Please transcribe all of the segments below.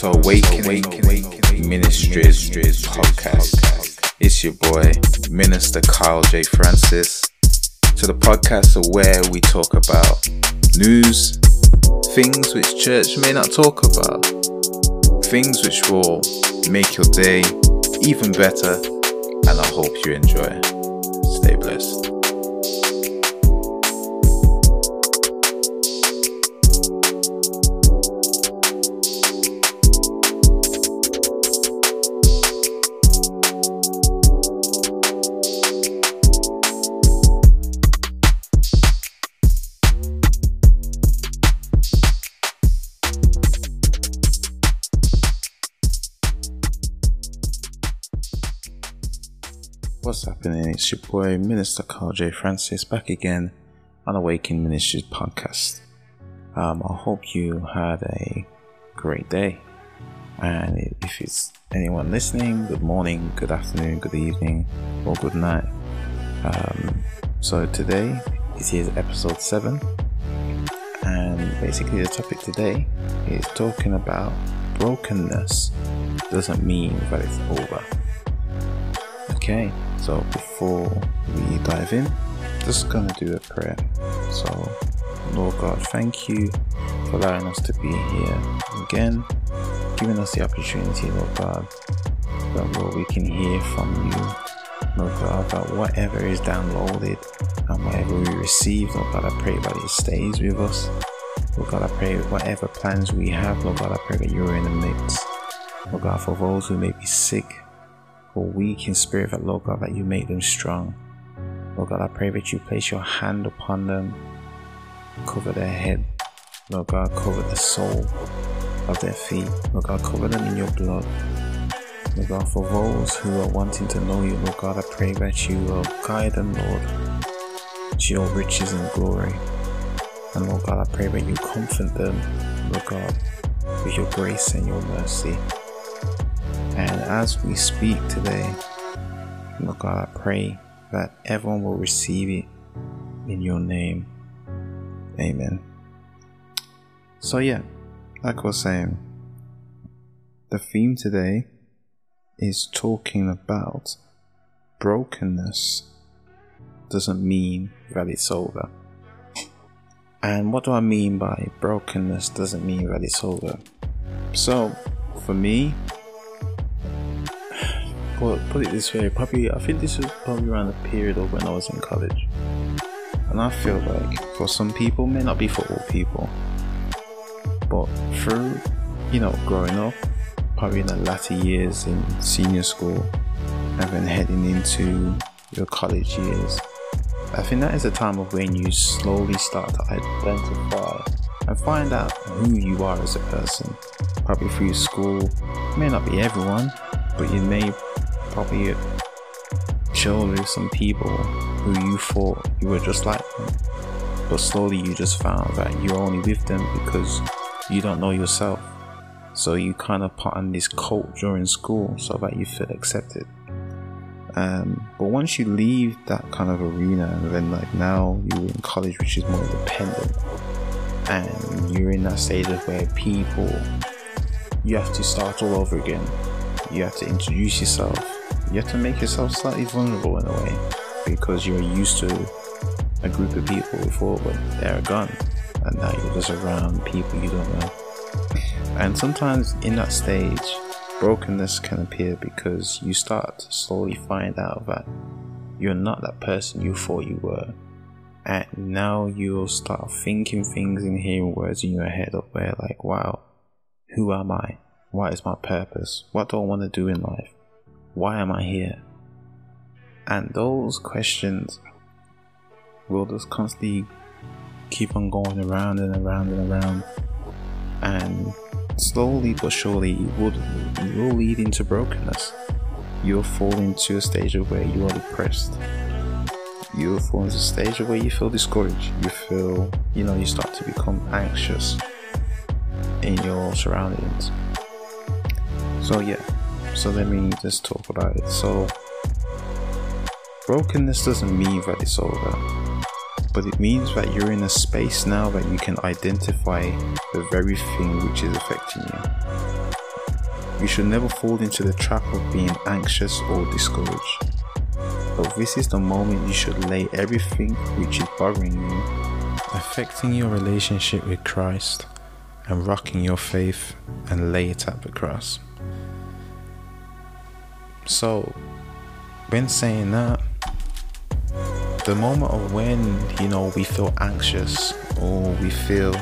to Awakening Ministries podcast. It's your boy, Minister Kyle J. Francis. To the podcast where we talk about news, things which church may not talk about, things which will make your day even better, and I hope you enjoy. Stay blessed. What's happening? It's your boy, Minister Carl J. Francis, back again on Awaken Ministries podcast. Um, I hope you had a great day. And if it's anyone listening, good morning, good afternoon, good evening, or good night. Um, so today, this is episode 7. And basically, the topic today is talking about brokenness doesn't mean that it's over. Okay, so before we dive in, just gonna do a prayer. So, Lord God, thank you for allowing us to be here again, giving us the opportunity, Lord God, that Lord we can hear from you, Lord God, that whatever is downloaded and whatever we receive, Lord God, I pray that it stays with us. Lord God, I pray whatever plans we have, Lord God, I pray that you're in the midst. Lord God, for those who may be sick, or weak in spirit, that Lord God, that you make them strong. Lord God, I pray that you place your hand upon them, cover their head, Lord God, cover the sole of their feet, Lord God, cover them in your blood. Lord God, for those who are wanting to know you, Lord God, I pray that you will guide them, Lord, to your riches and glory. And Lord God, I pray that you comfort them, Lord God, with your grace and your mercy. As we speak today, Lord God, I pray that everyone will receive it in your name. Amen. So, yeah, like I was saying, the theme today is talking about brokenness doesn't mean that it's over. And what do I mean by brokenness doesn't mean that it's over? So, for me, put, put it this way, probably I think this was probably around the period of when I was in college. And I feel like for some people, may not be for all people, but through, you know, growing up, probably in the latter years in senior school, and then heading into your college years, I think that is a time of when you slowly start to identify and find out who you are as a person. Probably through school, it may not be everyone, but you may probably with some people who you thought you were just like them. But slowly you just found that you're only with them because you don't know yourself. So you kind of put on this cult during school so that you feel accepted. Um, but once you leave that kind of arena, and then like now you're in college, which is more independent, and you're in that stage of where people, you have to start all over again. You have to introduce yourself. You have to make yourself slightly vulnerable in a way because you're used to a group of people before, but they're gone, and now you're just around people you don't know. And sometimes in that stage, brokenness can appear because you start to slowly find out that you're not that person you thought you were. And now you'll start thinking things and hearing words in your head of where, like, wow, who am I? What is my purpose? What do I want to do in life? Why am I here? And those questions will just constantly keep on going around and around and around. And slowly but surely it will, will lead into brokenness. You'll fall into a stage of where you are depressed. You'll fall into a stage of where you feel discouraged. You feel, you know, you start to become anxious in your surroundings. So, yeah, so let me just talk about it. So, brokenness doesn't mean that it's over but it means that you're in a space now that you can identify the very thing which is affecting you. you should never fall into the trap of being anxious or discouraged. But this is the moment you should lay everything which is bothering you, affecting your relationship with Christ, and rocking your faith, and lay it at the cross. So, when saying that, the moment of when you know we feel anxious or we feel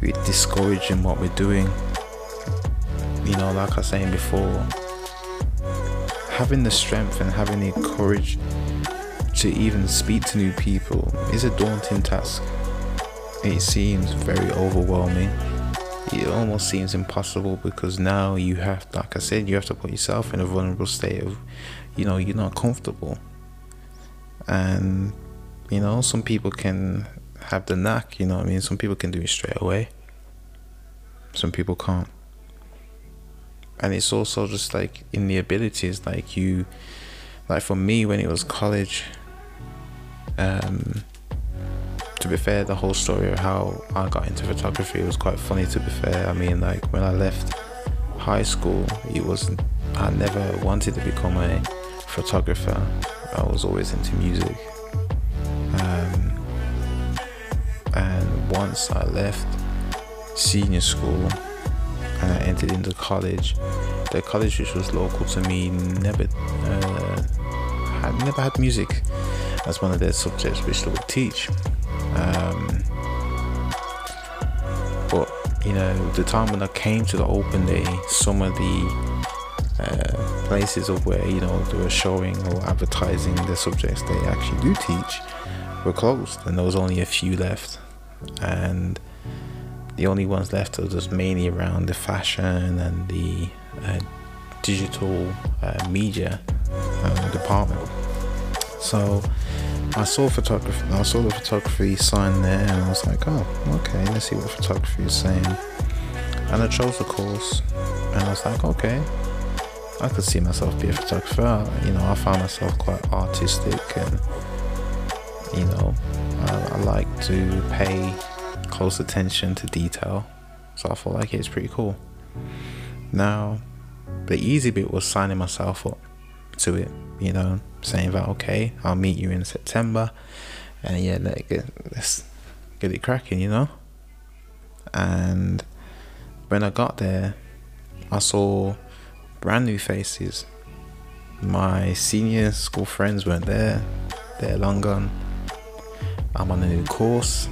we're discouraged in what we're doing, you know, like I was saying before, having the strength and having the courage to even speak to new people is a daunting task. It seems very overwhelming. It almost seems impossible because now you have, like I said, you have to put yourself in a vulnerable state of, you know, you're not comfortable. And, you know, some people can have the knack, you know I mean? Some people can do it straight away, some people can't and it's also just like in the abilities like you like for me when it was college um to be fair the whole story of how i got into photography was quite funny to be fair i mean like when i left high school it was i never wanted to become a photographer i was always into music um, and once i left senior school and I entered into college. The college which was local to me never uh, had never had music as one of their subjects which they would teach. Um, but you know, the time when I came to the open day, some of the uh, places of where you know they were showing or advertising the subjects they actually do teach were closed, and there was only a few left, and the only ones left are just mainly around the fashion and the uh, digital uh, media um, department. So I saw photography. I saw the photography sign there, and I was like, "Oh, okay. Let's see what photography is saying." And I chose the course, and I was like, "Okay, I could see myself be a photographer." You know, I found myself quite artistic, and you know, I, I like to pay close attention to detail. So I felt like it's pretty cool. Now, the easy bit was signing myself up to it, you know, saying that, okay, I'll meet you in September. And yeah, let get, let's get it cracking, you know? And when I got there, I saw brand new faces. My senior school friends weren't there, they're long gone. I'm on a new course,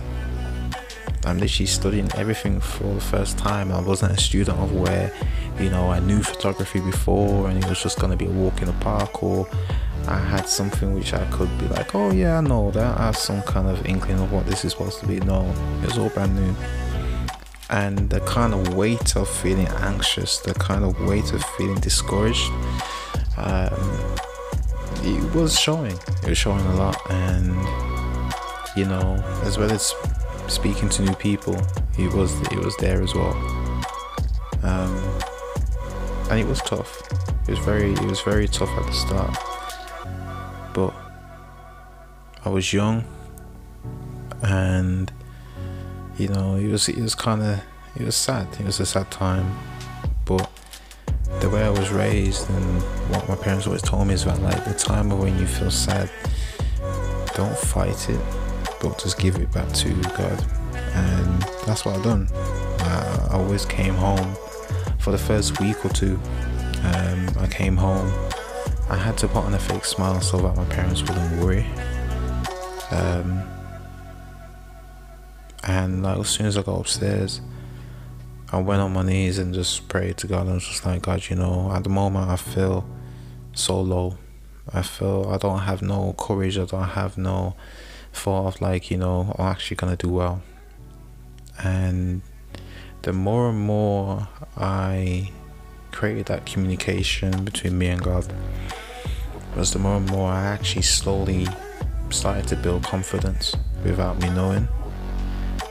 I'm literally studying everything for the first time. I wasn't a student of where, you know, I knew photography before and it was just going to be a walk in the park or I had something which I could be like, oh yeah, I know that. I have some kind of inkling of what this is supposed to be. No, it was all brand new. And the kind of weight of feeling anxious, the kind of weight of feeling discouraged, um, it was showing. It was showing a lot. And, you know, as well as speaking to new people, he was he was there as well. Um, and it was tough. It was very it was very tough at the start. But I was young, and you know it was it was kind of it was sad. It was a sad time, but the way I was raised and what my parents always told me is that like the time of when you feel sad, don't fight it but just give it back to God. And that's what I've done. Uh, I always came home for the first week or two. Um, I came home. I had to put on a fake smile so that my parents wouldn't worry. Um, and like as soon as I got upstairs, I went on my knees and just prayed to God. I was just like, God, you know, at the moment I feel so low. I feel I don't have no courage. I don't have no thought of like you know I'm actually gonna do well. And the more and more I created that communication between me and God was the more and more I actually slowly started to build confidence without me knowing.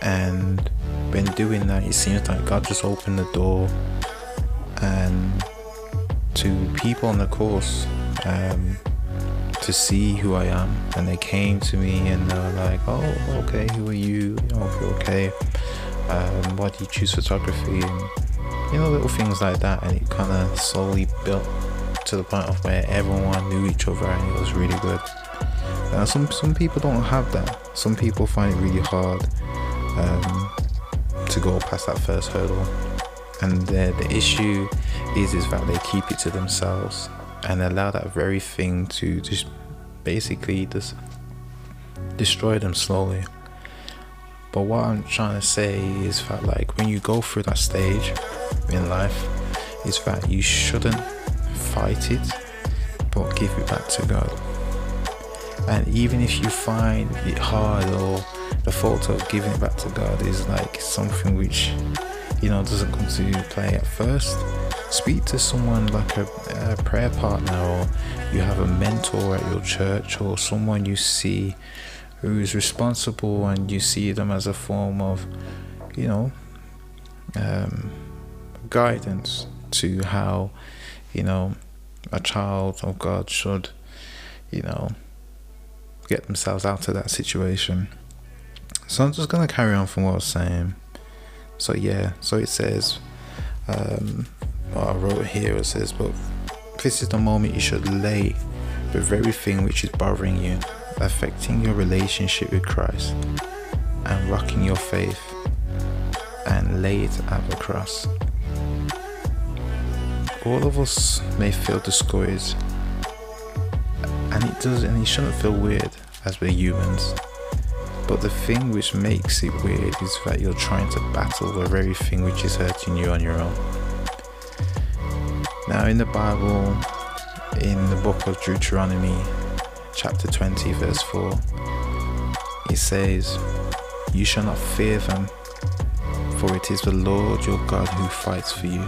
And when doing that it seems like God just opened the door and to people on the course um, to see who I am. And they came to me and they were like, oh, okay, who are you? You're okay. Um, why do you choose photography? And you know, little things like that, and it kind of slowly built to the point of where everyone knew each other, and it was really good. Now, some some people don't have that. Some people find it really hard um, to go past that first hurdle, and the, the issue is is that they keep it to themselves and allow that very thing to just basically just destroy them slowly. But what I'm trying to say is that like when you go through that stage in life, is that you shouldn't fight it, but give it back to God. And even if you find it hard or the thought of giving it back to God is like something which you know doesn't come to play at first, speak to someone like a, a prayer partner or you have a mentor at your church or someone you see who is responsible and you see them as a form of, you know, um, guidance to how, you know, a child of God should, you know, get themselves out of that situation. So I'm just going to carry on from what I was saying. So, yeah, so it says, um, I wrote here, it says, but this is the moment you should lay the very thing which is bothering you, affecting your relationship with Christ, and rocking your faith, and lay it at the cross. All of us may feel discouraged, and it does, and it shouldn't feel weird as we're humans. But the thing which makes it weird is that you're trying to battle with very thing which is hurting you on your own. Now, in the Bible, in the book of Deuteronomy, chapter 20, verse 4, it says, You shall not fear them, for it is the Lord your God who fights for you.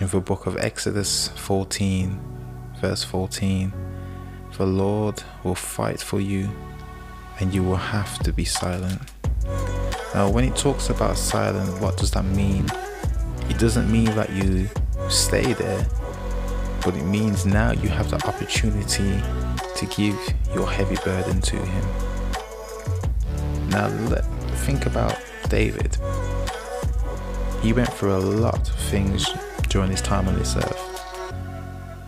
In the book of Exodus 14, verse 14, the Lord will fight for you and you will have to be silent. Now, when it talks about silent, what does that mean? It doesn't mean that you stay there, but it means now you have the opportunity to give your heavy burden to Him. Now, let, think about David. He went through a lot of things during his time on this earth,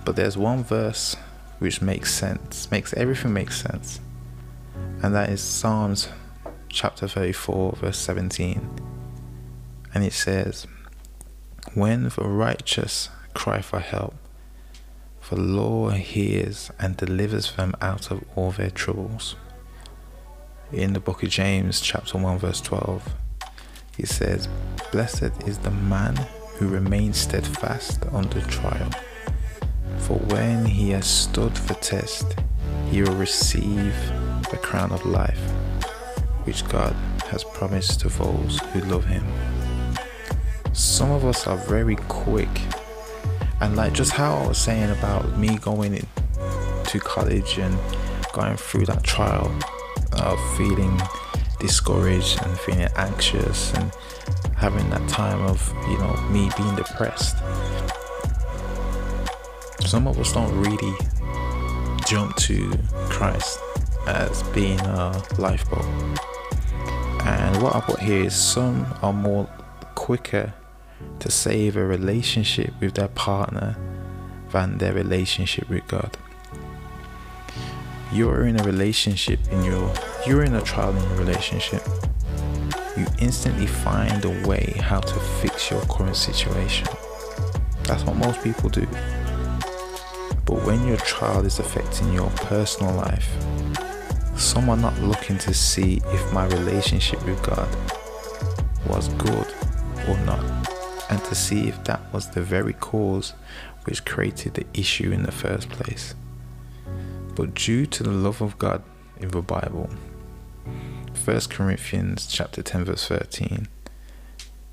but there's one verse which makes sense, makes everything make sense, and that is Psalms chapter 34, verse 17. And it says, when the righteous cry for help, the Lord hears and delivers them out of all their troubles. In the book of James, chapter 1, verse 12, he says, Blessed is the man who remains steadfast under trial. For when he has stood the test, he will receive the crown of life, which God has promised to those who love him some of us are very quick. And like just how I was saying about me going to college and going through that trial of feeling discouraged and feeling anxious and having that time of you know me being depressed. Some of us don't really jump to Christ as being a lifeboat. And what I put here is some are more quicker to save a relationship with their partner than their relationship with God. You're in a relationship in your you're in a trial in your relationship. You instantly find a way how to fix your current situation. That's what most people do. But when your trial is affecting your personal life, some are not looking to see if my relationship with God was good or not and to see if that was the very cause which created the issue in the first place. But due to the love of God in the Bible, 1 Corinthians chapter 10 verse 13,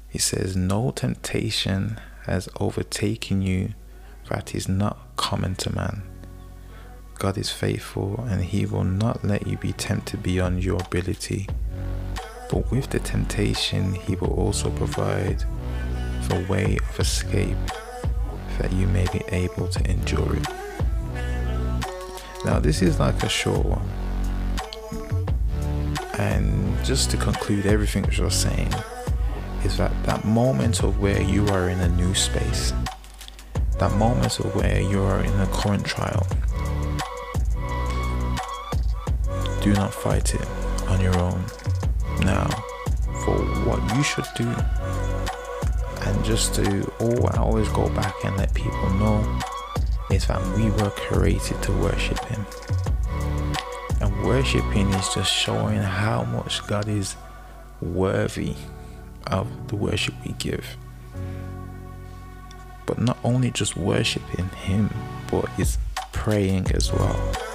he says, No temptation has overtaken you that is not common to man. God is faithful and he will not let you be tempted beyond your ability. But with the temptation, he will also provide a way of escape that you may be able to endure it. Now, this is like a short one. And just to conclude everything I was saying, is that that moment of where you are in a new space, that moment of where you are in a current trial, do not fight it on your own. Now, for what you should do, and just to all I always go back and let people know is that we were created to worship Him. And worshiping is just showing how much God is worthy of the worship we give. But not only just worshiping Him, but it's praying as well.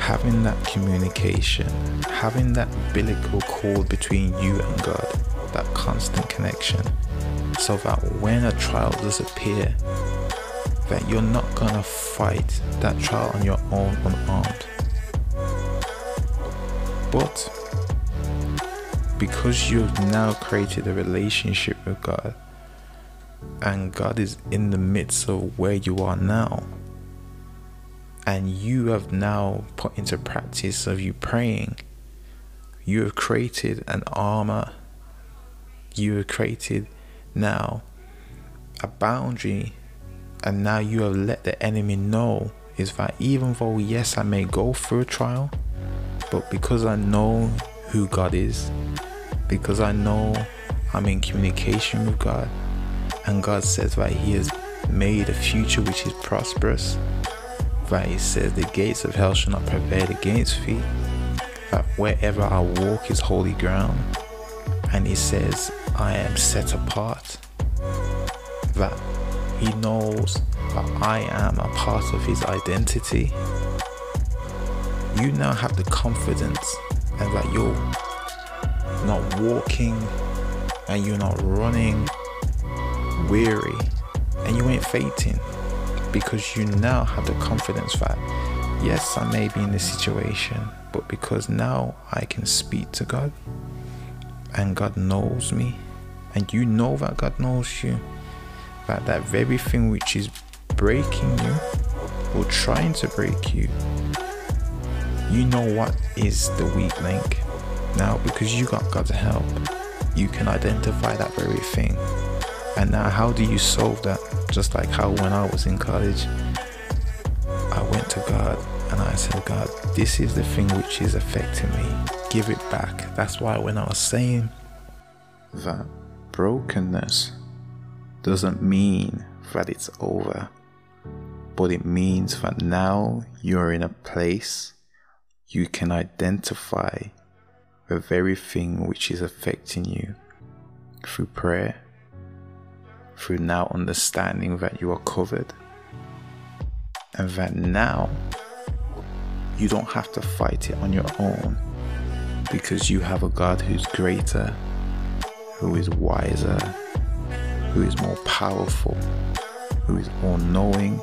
Having that communication, having that umbilical cord between you and God, that constant connection, so that when a trial does appear, that you're not gonna fight that trial on your own unarmed. But because you've now created a relationship with God and God is in the midst of where you are now, and you have now put into practice of you praying, you have created an armor, you have created now a boundary, and now you have let the enemy know is that even though, yes, I may go through a trial, but because I know who God is, because I know I'm in communication with God, and God says that He has made a future which is prosperous, that He says the gates of hell shall not prevail against thee, that wherever I walk is holy ground, and He says, I am set apart, that He knows that I am a part of His identity. You now have the confidence and that you're not walking and you're not running weary and you ain't fainting because you now have the confidence that yes, I may be in this situation, but because now I can speak to God and God knows me and you know that God knows you, that that very thing which is breaking you or trying to break you, you know what is the weak link now, because you got God's help, you can identify that very thing. And now, how do you solve that? Just like how when I was in college, I went to God and I said, God, this is the thing which is affecting me. Give it back. That's why when I was saying that brokenness doesn't mean that it's over, but it means that now you're in a place you can identify the very thing which is affecting you through prayer, through now understanding that you are covered, and that now you don't have to fight it on your own because you have a God who's greater, who is wiser, who is more powerful, who is all knowing,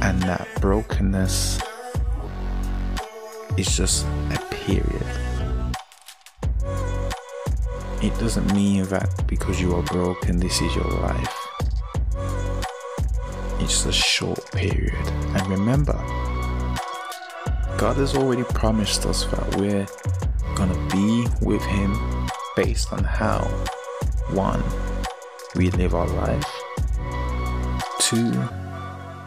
and that brokenness is just a period. It doesn't mean that because you are broken, this is your life. It's just a short period. And remember, God has already promised us that we're gonna be with Him based on how one, we live our life, two,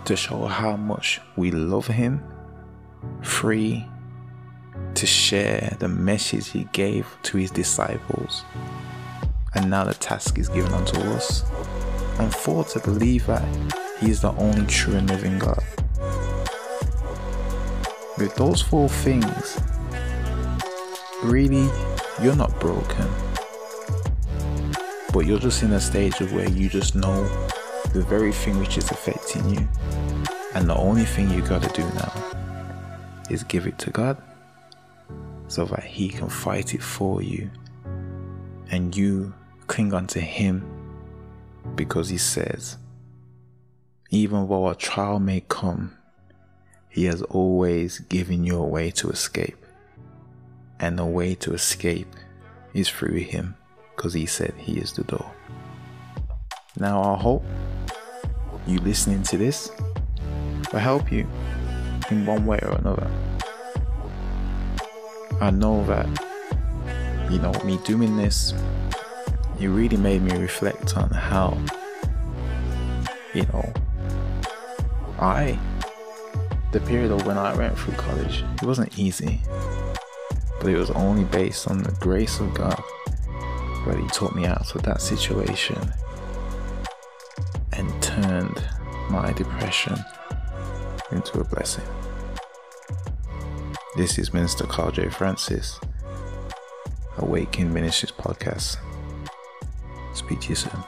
to show how much we love Him, three, to share the message he gave to his disciples. And now the task is given unto us. And four, to believe that he is the only true and living God. With those four things, really, you're not broken. But you're just in a stage of where you just know the very thing which is affecting you. And the only thing you gotta do now is give it to God so that He can fight it for you. And you cling unto Him because He says, even though a trial may come, He has always given you a way to escape. And the way to escape is through Him because He said He is the door. Now, I hope you listening to this will help you in one way or another. I know that, you know, me doing this it really made me reflect on how, you know, I, the period of when I went through college, it wasn't easy, but it was only based on the grace of God that He taught me out of that situation and turned my depression into a blessing. This is Minister Carl J. Francis, Awaken Ministries Podcast. Speak to you soon.